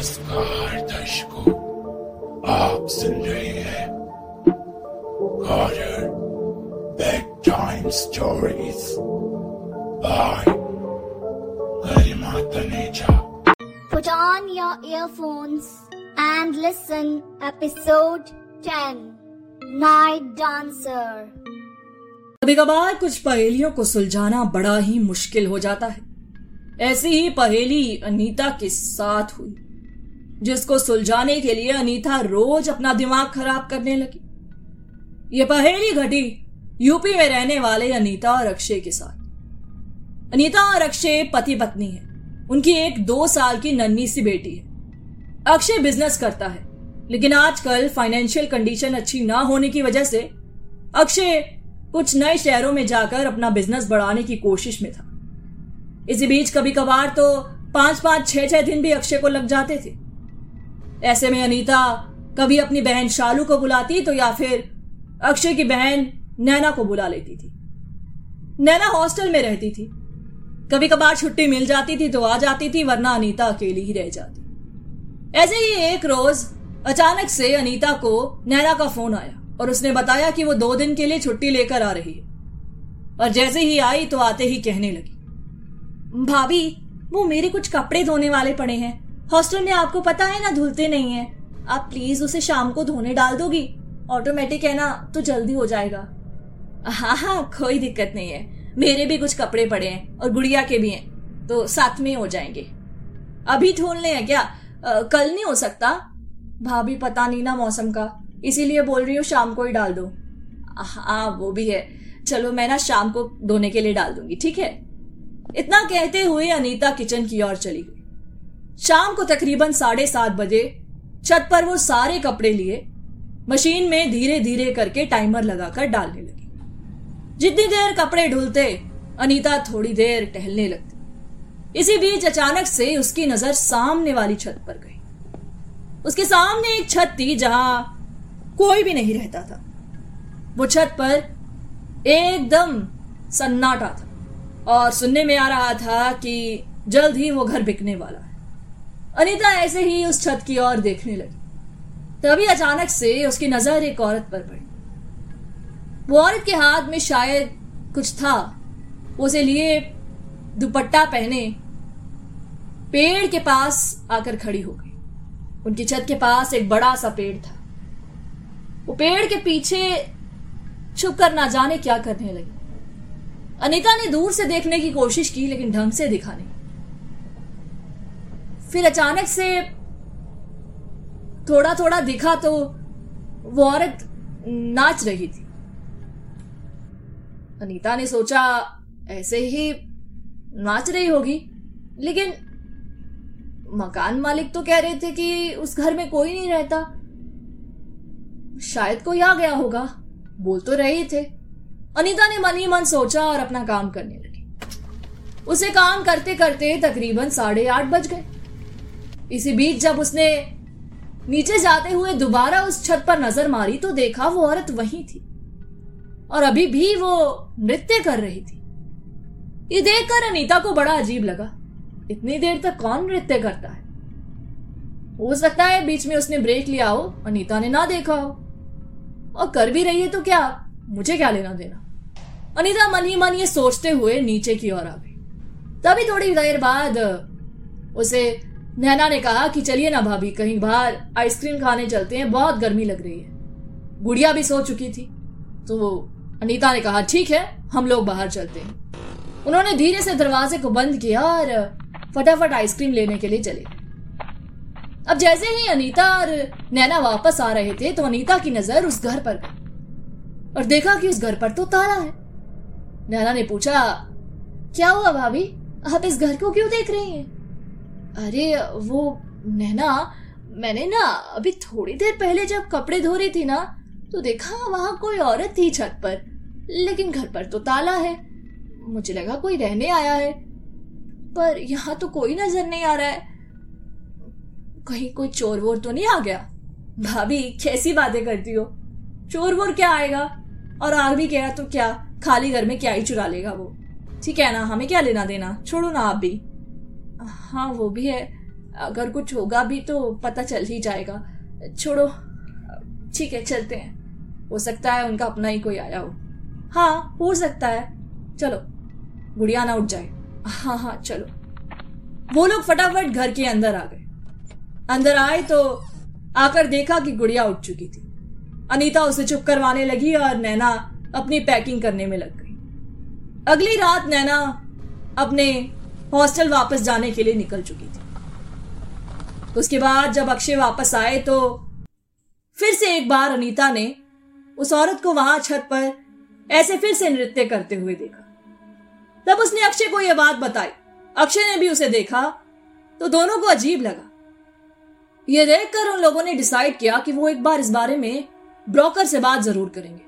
नमस्कार दर्शकों आप सुन रहे हैं horror bed time stories by Garima Taneja Put on your earphones and listen episode 10 Night Dancer. कभी कभार कुछ पहेलियों को सुलझाना बड़ा ही मुश्किल हो जाता है। ऐसी ही पहेली अनीता के साथ हुई। जिसको सुलझाने के लिए अनीता रोज अपना दिमाग खराब करने लगी। ये पहेली घटी यूपी में रहने वाले अनीता और अक्षय के साथ। अनीता और अक्षय पति पत्नी है। उनकी एक दो साल की नन्ही सी बेटी है। अक्षय बिज़नेस करता है, लेकिन आजकल फाइनेंशियल कंडीशन अच्छी ना होने की वजह से अक्षय कुछ नए शहरों में जाकर अपना बिज़नेस बढ़ाने की कोशिश में था। इसी बीच कभी कभार तो पाँच पाँच छह छह दिन भी अक्षय को लग जाते थे। ऐसे में अनीता कभी अपनी बहन शालू को बुलाती तो या फिर अक्षय की बहन नैना को बुला लेती थी। नैना हॉस्टल में रहती थी। कभी कभार छुट्टी मिल जाती थी तो आ जाती थी, वरना अनीता अकेली ही रह जाती। ऐसे ही एक रोज अचानक से अनीता को नैना का फ़ोन आया और उसने बताया कि वो दो दिन के लिए छुट्टी लेकर आ रही है। और जैसे ही आई तो आते ही कहने लगी, भाभी, वो मेरे कुछ कपड़े धोने वाले पड़े हैं। हॉस्टल में आपको पता है ना धुलते नहीं है। आप प्लीज़ उसे शाम को धोने डाल दोगी। ऑटोमेटिक है ना तो जल्दी हो जाएगा। हाँ हाँ कोई दिक्कत नहीं है। मेरे भी कुछ कपड़े पड़े हैं और गुड़िया के भी हैं तो साथ में हो जाएँगे। अभी धोलने हैं क्या? आ, कल नहीं हो सकता? भाभी पता नहीं ना मौसम का। इसीलिए बोल रही हूँ शाम को ही डाल दो। हाँ वो भी है। चलो मैं ना शाम को धोने के लिए डाल दूँगी ठीक है? इतना कहते हुए अनीता किचन की ओर चली गई। शाम को तकरीबन साढ़े सात बजे छत पर वो सारे कपड़े लिए, मशीन में धीरे धीरे करके टाइमर लगाकर डालने लगी। जितनी देर कपड़े ढुलते, अनीता थोड़ी देर टहलने लगती। इसी बीच अचानक से उसकी नज़र सामने वाली छत पर गई। उसके सामने एक छत थी जहाँ कोई भी नहीं रहता था। वो छत पर एकदम सन्नाटा था और सुनने में आ रहा था कि जल्द ही वो घर बिकने वाला है। अनीता ऐसे ही उस छत की ओर देखने लगी। तभी अचानक से उसकी नज़र एक औरत पर पड़ी। वो औरत के हाथ में शायद कुछ था। उसे लिए दुपट्टा पहने पेड़ के पास आकर खड़ी हो गई। उनकी छत के पास एक बड़ा सा पेड़ था। वो पेड़ के पीछे छुप कर ना जाने क्या करने लगी। अनिता ने दूर से देखने की कोशिश की, लेकिन ढंग से दिखा नहीं। फिर अचानक से थोड़ा थोड़ा दिखा तो वो औरत नाच रही थी। अनीता ने सोचा, ऐसे ही नाच रही होगी। लेकिन मकान मालिक तो कह रहे थे कि उस घर में कोई नहीं रहता। शायद कोई आ गया होगा, बोल तो रहे थे। अनीता ने मन ही मन सोचा और अपना काम करने लगी। उसे काम करते करते तकरीबन साढ़े आठ बज गए। इसी बीच जब उसने नीचे जाते हुए दोबारा उस छत पर नज़र मारी तो देखा वो औरत वहीं थी। और अभी भी वो नृत्य कर रही थी। ये देखकर अनीता को बड़ा अजीब लगा। इतनी देर तक कौन नृत्य करता है? हो सकता है बीच में उसने ब्रेक लिया हो, अनीता ने ना देखा हो। और कर भी रही है तो क्या? मुझे क्या लेना देना? अनिता मन ही मन ये सोचते हुए नीचे की ओर आ गई। तभी थोड़ी देर बाद उसे नैना ने कहा कि चलिए ना भाभी, कहीं बाहर आइसक्रीम खाने चलते हैं, बहुत गर्मी लग रही है। गुड़िया भी सो चुकी थी तो अनीता ने कहा, ठीक है, हम लोग बाहर चलते हैं। उन्होंने धीरे से दरवाजे को बंद किया और फटाफट आइसक्रीम लेने के लिए चले। अब जैसे ही अनीता और नैना वापस आ रहे थे तो अनीता की नज़र उस घर पर गई और देखा कि उस घर पर तो ताला है। नैना ने पूछा, क्या हुआ भाभी? आप इस घर को क्यों देख रही हैं? अरे, वो नैना, मैंने ना अभी थोड़ी देर पहले जब कपड़े धो रही थी ना तो देखा वहाँ कोई औरत थी छत पर, लेकिन घर पर तो ताला है। मुझे लगा कोई रहने आया है। पर यहाँ तो कोई नज़र नहीं आ रहा है। कहीं कोई चोर वोर तो नहीं आ गया? भाभी, कैसी बातें करती हो? चोर वोर क्या आएगा? और आग भी गया तो क्या? खाली घर में क्या ही चुरा लेगा वो? ठीक है ना, हमें क्या लेना देना? छोड़ो ना आप भी। हाँ वो भी है। अगर कुछ होगा भी तो पता चल ही जाएगा। छोड़ो। ठीक है, चलते हैं। हो सकता है उनका अपना ही कोई आया हो। हाँ हो सकता है। चलो गुड़िया ना उठ जाए। हाँ हाँ चलो। वो लोग फटाफट घर के अंदर आ गए। अंदर आए तो आकर देखा कि गुड़िया उठ चुकी थी। अनीता उसे चुप करवाने लगी और नैना अपनी पैकिंग करने में लग गई। अगली रात नैना अपने हॉस्टल वापस जाने के लिए निकल चुकी थी। उसके बाद जब अक्षय वापस आए तो फिर से एक बार अनीता ने उस औरत को वहाँ छत पर ऐसे फिर से नृत्य करते हुए देखा। तब उसने अक्षय को यह बात बताई। अक्षय ने भी उसे देखा तो दोनों को अजीब लगा। यह देखकर उन लोगों ने डिसाइड किया कि वो एक बार इस बारे में ब्रोकर से बात ज़रूर करेंगे।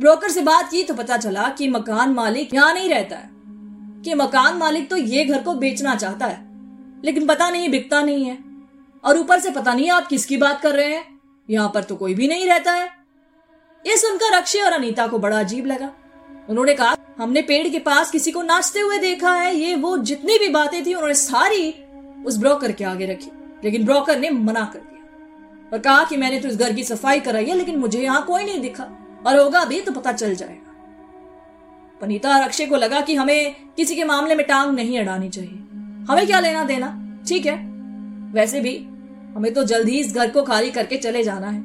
ब्रोकर से बात की तो पता चला कि मकान मालिक यहाँ नहीं रहता है। कि मकान मालिक तो ये घर को बेचना चाहता है, लेकिन पता नहीं, बिकता नहीं है। और ऊपर से पता नहीं आप किसकी बात कर रहे हैं। यहाँ पर तो कोई भी नहीं रहता है। ये सुनकर अक्षय और अनीता को बड़ा अजीब लगा। उन्होंने कहा, हमने पेड़ के पास किसी को नाचते हुए देखा है। ये वो जितनी भी बातें थी, उन्होंने सारी उस ब्रोकर के आगे रखी। लेकिन ब्रोकर ने मना कर दिया और कहा कि मैंने तो इस घर की सफ़ाई कराई है, लेकिन मुझे यहाँ कोई नहीं दिखा। और होगा भी तो पता चल जाएगा। पनीता और अक्षय को लगा कि हमें किसी के मामले में टांग नहीं अड़ानी चाहिए। हमें क्या लेना देना? ठीक है। वैसे भी, हमें तो जल्द ही इस घर को खाली करके चले जाना है।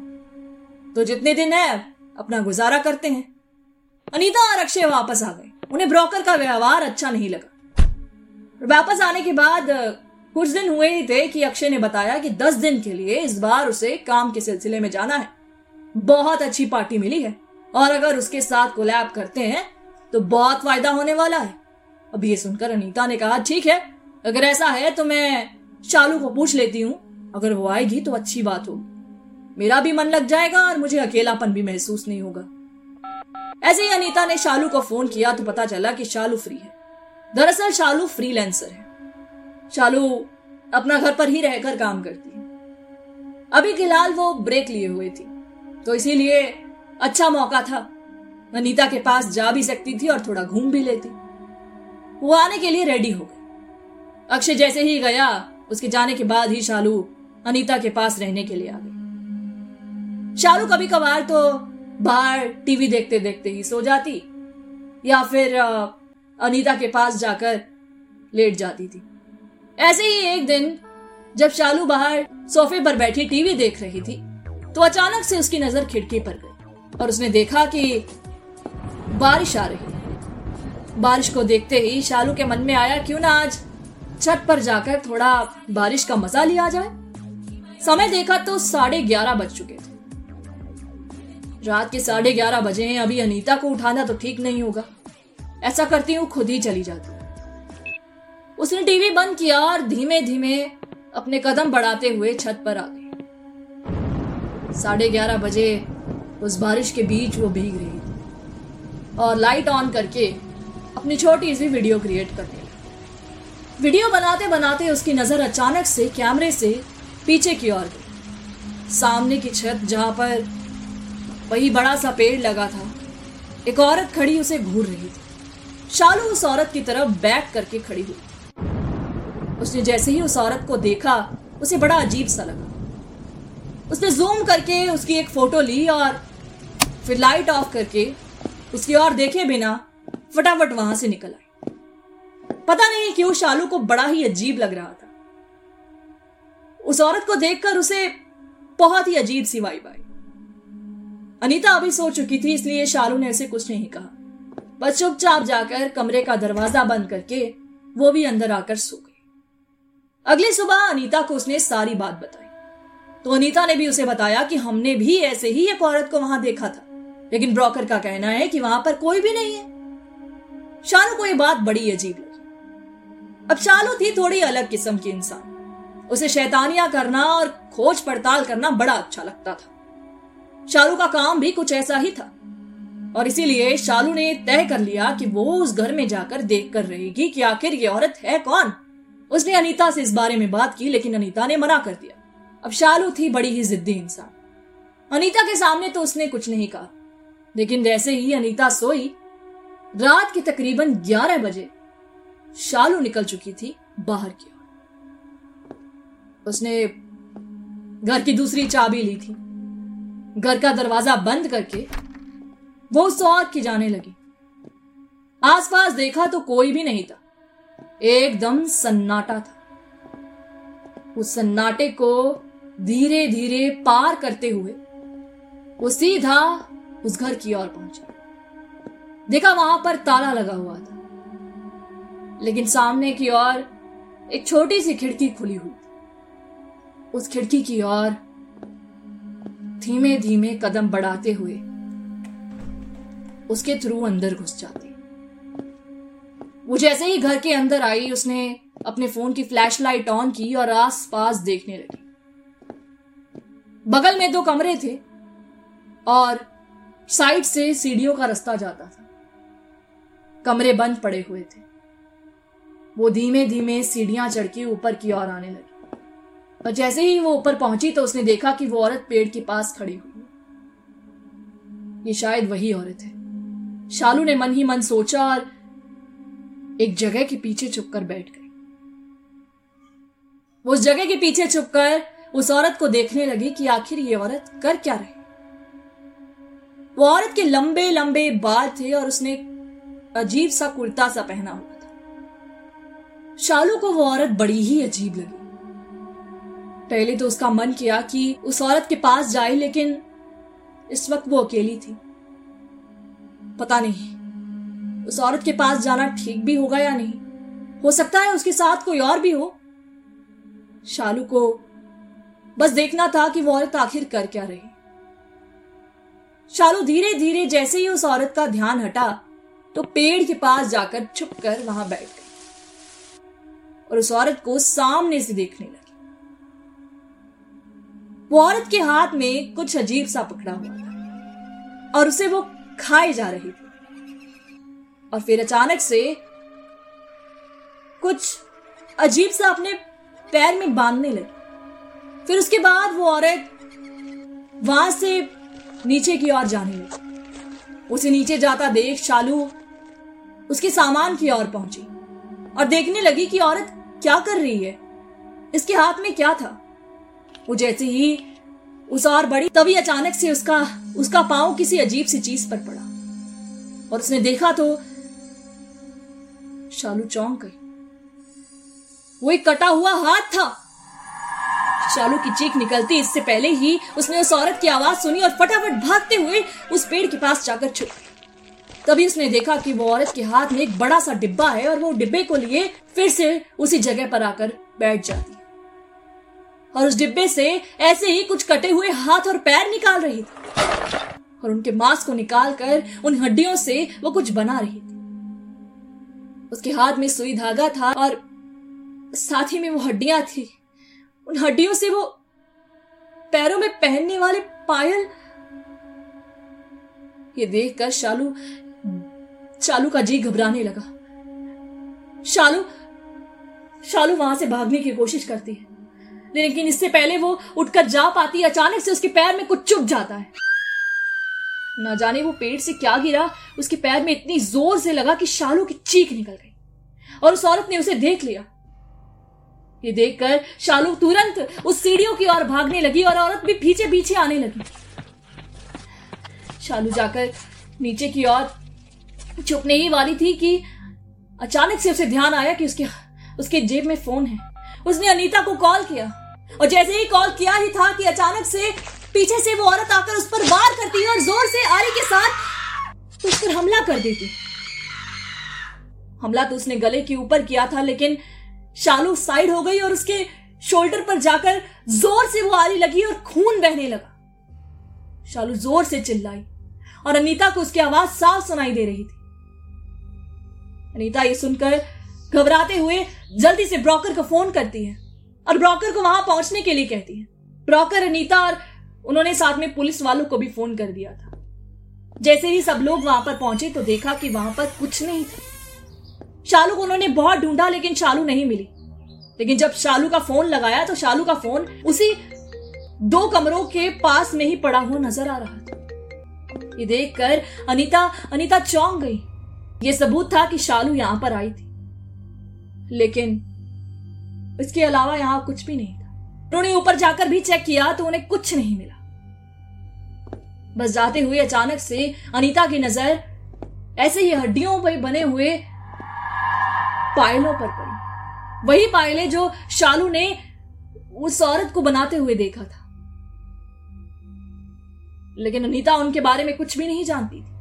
तो जितने दिन है, अपना गुजारा करते हैं। अनीता और अक्षय वापस आ गए। उन्हें ब्रोकर का व्यवहार अच्छा नहीं लगा। वापस आने के बाद, कुछ दिन हुए ही थे कि अक्षय ने बताया कि दस दिन के लिए इस बार उसे काम के सिलसिले में जाना है। बहुत अच्छी पार्टी मिली है। और अगर उसके साथ कोलैब करते हैं तो बहुत फ़ायदा होने वाला है। अब ये सुनकर अनीता ने कहा, ठीक है, अगर ऐसा है तो मैं शालू को पूछ लेती हूँ। अगर वो आएगी तो अच्छी बात होगी। मेरा भी मन लग जाएगा और मुझे अकेलापन भी महसूस नहीं होगा। ऐसे ही अनीता ने शालू को फ़ोन किया तो पता चला कि शालू फ्री है। दरअसल शालू फ्रीलांसर है। शालू अपना घर पर ही रहकर काम करती है। अभी फ़िलहाल वो ब्रेक लिए हुए थी तो इसीलिए अच्छा मौका था अनीता के पास जा भी सकती थी और थोड़ा घूम भी लेती। वो आने के लिए रेडी हो गई। अक्षय जैसे ही गया, उसके जाने के बाद ही शालू अनीता के पास रहने के लिए आ गई। शालू कभी कभार तो बाहर टीवी देखते देखते ही सो जाती, या फिर अनीता के पास जाकर लेट जाती थी। ऐसे ही एक दिन, जब शालू बाहर सोफे पर बैठी टीवी देख रही थी तो अचानक से उसकी नज़र खिड़की पर गई और उसने देखा कि बारिश आ रही बारिश को देखते ही शालू के मन में आया, क्यों ना आज छत पर जाकर थोड़ा बारिश का मज़ा लिया जाए? समय देखा तो साढ़े ग्यारह बज चुके थे। रात के साढ़े ग्यारह बजे हैं, अभी अनीता को उठाना तो ठीक नहीं होगा। ऐसा करती हूँ, खुद ही चली जाती उसने टीवी बंद किया और धीमे धीमे अपने कदम बढ़ाते हुए छत पर आ गई। साढ़े ग्यारह बजे उस बारिश के बीच वो भीग रही थी। लाइट ऑन करके अपनी छोटी सी वीडियो क्रिएट करने लगी वीडियो बनाते बनाते उसकी नज़र अचानक से कैमरे से पीछे की ओर गई। सामने की छत जहाँ पर वही बड़ा सा पेड़ लगा था, एक औरत खड़ी उसे घूर रही थी। शालू उस औरत की तरफ़ बैक करके खड़ी हुई। उसने जैसे ही उस औरत को देखा, उसे बड़ा अजीब सा लगा। उसने जूम करके उसकी एक फ़ोटो ली और फिर लाइट ऑफ़ करके उसकी ओर देखे बिना फटाफट वहाँ से निकल आई पता नहीं क्यों शालू को बड़ा ही अजीब लग रहा था। उस औरत को देखकर उसे बहुत ही अजीब सी वाइब आई। अनीता अभी सो चुकी थी, इसलिए शालू ने उसे कुछ नहीं कहा। बस चुपचाप जाकर कमरे का दरवाज़ा बंद करके वो भी अंदर आकर सो गई। अगली सुबह अनीता को उसने सारी बात बताई। तो अनीता ने भी उसे बताया कि हमने भी ऐसे ही एक औरत को वहाँ देखा था। लेकिन ब्रोकर का कहना है कि वहाँ पर कोई भी नहीं है। शालू को यह बात बड़ी अजीब लगी। अब शालू थी थोड़ी अलग किस्म की इंसान। उसे शैतानियाँ करना और खोज पड़ताल करना बड़ा अच्छा लगता था। शालू का काम भी कुछ ऐसा ही था। और इसीलिए शालू ने तय कर लिया कि वो उस घर में जाकर देख कर रहेगी कि आखिर ये औरत है कौन। उसने अनीता से इस बारे में बात की, लेकिन अनीता ने मना कर दिया। अब शालू थी बड़ी ही जिद्दी इंसान। अनीता के सामने तो उसने कुछ नहीं कहा। लेकिन जैसे ही अनीता सोई रात के तकरीबन ग्यारह बजे शालू निकल चुकी थी बाहर की ओर। उसने घर की दूसरी चाबी ली थी। घर का दरवाज़ा बंद करके वो सौर की जाने लगी। आसपास देखा तो कोई भी नहीं था। एकदम सन्नाटा था। उस सन्नाटे को धीरे धीरे पार करते हुए वो सीधा उस घर की ओर पहुँचा। देखा वहाँ पर ताला लगा हुआ था। लेकिन सामने की ओर एक छोटी सी खिड़की खुली हुई उस खिड़की की ओर धीमे धीमे कदम बढ़ाते हुए उसके थ्रू अंदर घुस जाती। वो जैसे ही घर के अंदर आई, उसने अपने फ़ोन की फ्लैशलाइट ऑन की और आसपास देखने लगी। बगल में दो कमरे थे और साइड से सीढ़ियों का रास्ता जाता था। कमरे बंद पड़े हुए थे। वो धीमे धीमे सीढ़ियाँ चढ़ के ऊपर की ओर आने लगी। और जैसे ही वो ऊपर पहुँची तो उसने देखा कि वो औरत पेड़ के पास खड़ी हुई ये शायद वही औरत है। शालू ने मन ही मन सोचा और एक जगह के पीछे छुपकर बैठ गई। उस जगह के पीछे छुपकर उस औरत को देखने लगी कि आखिर ये औरत कर क्या रही वो औरत के लंबे लंबे बाल थे और उसने अजीब सा कुर्ता सा पहना हुआ था। शालू को वो औरत बड़ी ही अजीब लगी। पहले तो उसका मन किया कि उस औरत के पास जाए, लेकिन इस वक्त वो अकेली थी। पता नहीं, उस औरत के पास जाना ठीक भी होगा या नहीं। हो सकता है उसके साथ कोई और भी हो। शालू को बस देखना था कि वो औरत आखिर कर क्या रही। शालू धीरे धीरे जैसे ही उस औरत का ध्यान हटा तो पेड़ के पास जाकर छुप कर वहाँ बैठ गई। और उस औरत को सामने से देखने लगी। वो औरत के हाथ में कुछ अजीब सा पकड़ा हुआ था, और उसे वो खाए जा रही थी। और फिर अचानक से कुछ अजीब सा अपने पैर में बांधने लगी। फिर उसके बाद वो औरत वहाँ से नीचे की ओर जाने लगी। उसे नीचे जाता देख शालू उसके सामान की ओर पहुँची और देखने लगी कि औरत क्या कर रही है। इसके हाथ में क्या था? वो जैसे ही उस और बड़ी, तभी अचानक से उसका उसका पाँव किसी अजीब सी चीज़ पर पड़ा। और उसने देखा तो शालू चौंक गई। वो एक कटा हुआ हाथ था। शालू की चीख निकलती, इससे पहले ही उसने उस औरत की आवाज़ सुनी और फटाफट भागते हुए उस पेड़ के पास जाकर छुप। तभी उसने देखा कि वो औरत के हाथ में एक बड़ा सा डिब्बा है और वो डिब्बे को लिए फिर से उसी जगह पर आकर बैठ जाती। और उस डिब्बे से ऐसे ही कुछ कटे हुए हाथ और पैर निकाल रही थी। और उनके मांस को निकाल कर उन हड्डियों से वो कुछ बना रही थी। उसके हाथ में सुई धागा था और साथ ही में वो हड्डियाँ थी। उन हड्डियों से वो पैरों में पहनने वाले पायल। ये देखकर शालू शालू का जी घबराने लगा। शालू शालू वहाँ से भागने की कोशिश करती है, लेकिन इससे पहले वो उठकर जा पाती है, अचानक से उसके पैर में कुछ चुप जाता है। ना जाने वो पेड़ से क्या गिरा, उसके पैर में इतनी ज़ोर से लगा कि शालू की चीख निकल गई, और उस औरत ने उसे देख लिया। ये देखकर शालू तुरंत उस सीढ़ियों की ओर भागने लगी और औरत भी पीछे पीछे आने लगी। शालू जाकर नीचे की ओर छुपने ही वाली थी कि अचानक से उसे ध्यान आया कि उसके उसके जेब में फ़ोन है। उसने अनीता को कॉल किया और जैसे ही कॉल किया ही था कि अचानक से पीछे से वो औरत आकर उस पर वार करती है और ज़ोर से आरी के साथ उस पर हमला कर देती। हमला तो उसने गले के ऊपर किया था, लेकिन शालू साइड हो गई और उसके शोल्डर पर जाकर ज़ोर से वो आरी लगी और खून बहने लगा। शालू ज़ोर से चिल्लाई और अनीता को उसकी आवाज़ साफ़ सुनाई दे रही थी। अनीता ये सुनकर घबराते हुए जल्दी से ब्रोकर को फ़ोन करती है और ब्रोकर को वहाँ पहुँचने के लिए कहती है। ब्रोकर, अनीता और उन्होंने साथ में पुलिस वालों को भी फ़ोन कर दिया था। जैसे ही सब लोग वहाँ पर पहुँचे तो देखा कि वहाँ पर कुछ नहीं था। शालू को उन्होंने बहुत ढूंढा, लेकिन शालू नहीं मिली। लेकिन जब शालू का फ़ोन लगाया तो शालू का फ़ोन उसी दो कमरों के पास में ही पड़ा हुआ नज़र आ रहा था। ये देखकर अनीता अनीता चौंक गई। ये सबूत था कि शालू यहाँ पर आई थी। लेकिन इसके अलावा यहाँ कुछ भी नहीं था। उन्होंने ऊपर जाकर भी चेक किया तो उन्हें कुछ नहीं मिला। बस जाते हुए अचानक से अनीता की नज़र ऐसे ही हड्डियों पर बने हुए पायलों पर पड़ी। वही पायलें जो शालू ने उस औरत को बनाते हुए देखा था। लेकिन अनीता उनके बारे में कुछ भी नहीं जानती थी।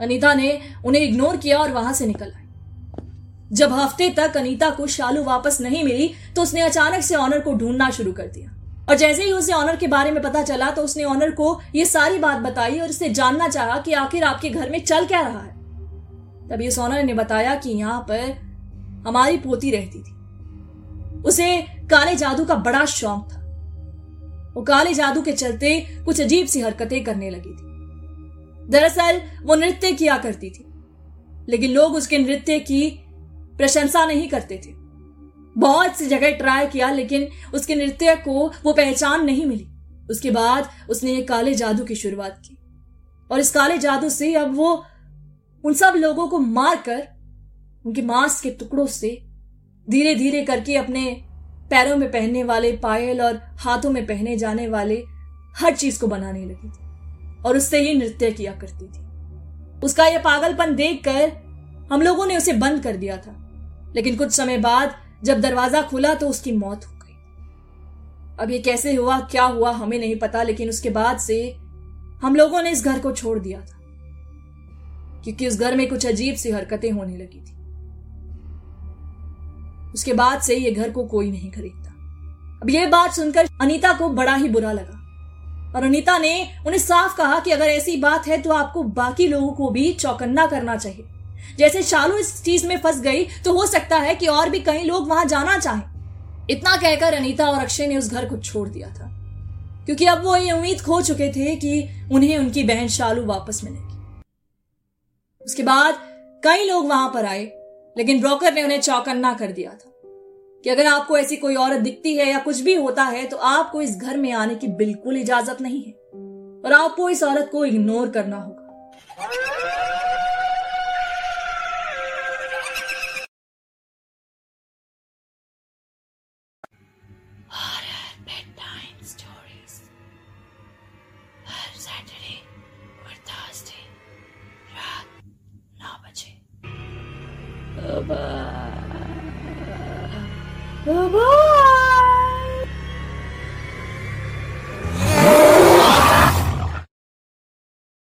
अनीता ने उन्हें इग्नोर किया और वहाँ से निकल आई। जब हफ़्ते तक अनीता को शालू वापस नहीं मिली तो उसने अचानक से ऑनर को ढूंढना शुरू कर दिया। और जैसे ही उसे ऑनर के बारे में पता चला तो उसने ऑनर को यह सारी बात बताई और उससे जानना चाहा कि आखिर आपके घर में चल क्या रहा है। तभी उस ऑनर ने बताया कि यहाँ पर हमारी पोती रहती थी। उसे काले जादू का बड़ा शौक था। वो काले जादू के चलते कुछ अजीब सी हरकतें करने लगी थी। दरअसल वो नृत्य किया करती थी, लेकिन लोग उसके नृत्य की प्रशंसा नहीं करते थे। बहुत सी जगह ट्राई किया, लेकिन उसके नृत्य को वो पहचान नहीं मिली। उसके बाद उसने काले जादू की शुरुआत की। और इस काले जादू से अब वो उन सब लोगों को मारकर उनके मांस के टुकड़ों से धीरे धीरे करके अपने पैरों में पहनने वाले, पायल और हाथों में पहने जाने वाले हर चीज़ को बनाने लगी थी और उससे ही नृत्य किया करती थी। उसका यह पागलपन देखकर हम लोगों ने उसे बंद कर दिया था। लेकिन कुछ समय बाद जब दरवाज़ा खुला तो उसकी मौत हो गई। अब ये कैसे हुआ, क्या हुआ, हमें नहीं पता, लेकिन उसके बाद से हम लोगों ने इस घर को छोड़ दिया था। क्योंकि उस घर में कुछ अजीब सी हरकतें होने लगी थी। उसके बाद से ये घर को कोई नहीं खरीदता। अब यह बात सुनकर अनीता को बड़ा ही बुरा लगा। और अनीता ने उन्हें साफ़ कहा कि अगर ऐसी बात है तो आपको बाकी लोगों को भी चौकन्ना करना चाहिए। जैसे शालू इस चीज़ में फंस गई तो हो सकता है कि और भी कई लोग वहाँ जाना चाहें। इतना कहकर अनीता और अक्षय ने उस घर को छोड़ दिया था। क्योंकि अब वो ये उम्मीद खो चुके थे कि उन्हें उनकी बहन शालू वापस मिलेगी। उसके बाद कई लोग वहाँ पर आए लेकिन ब्रोकर ने उन्हें चौकन्ना कर दिया था कि अगर आपको ऐसी कोई औरत दिखती है या कुछ भी होता है तो आपको इस घर में आने की बिल्कुल इजाज़त नहीं है। और आपको इस औरत को इग्नोर करना होगा।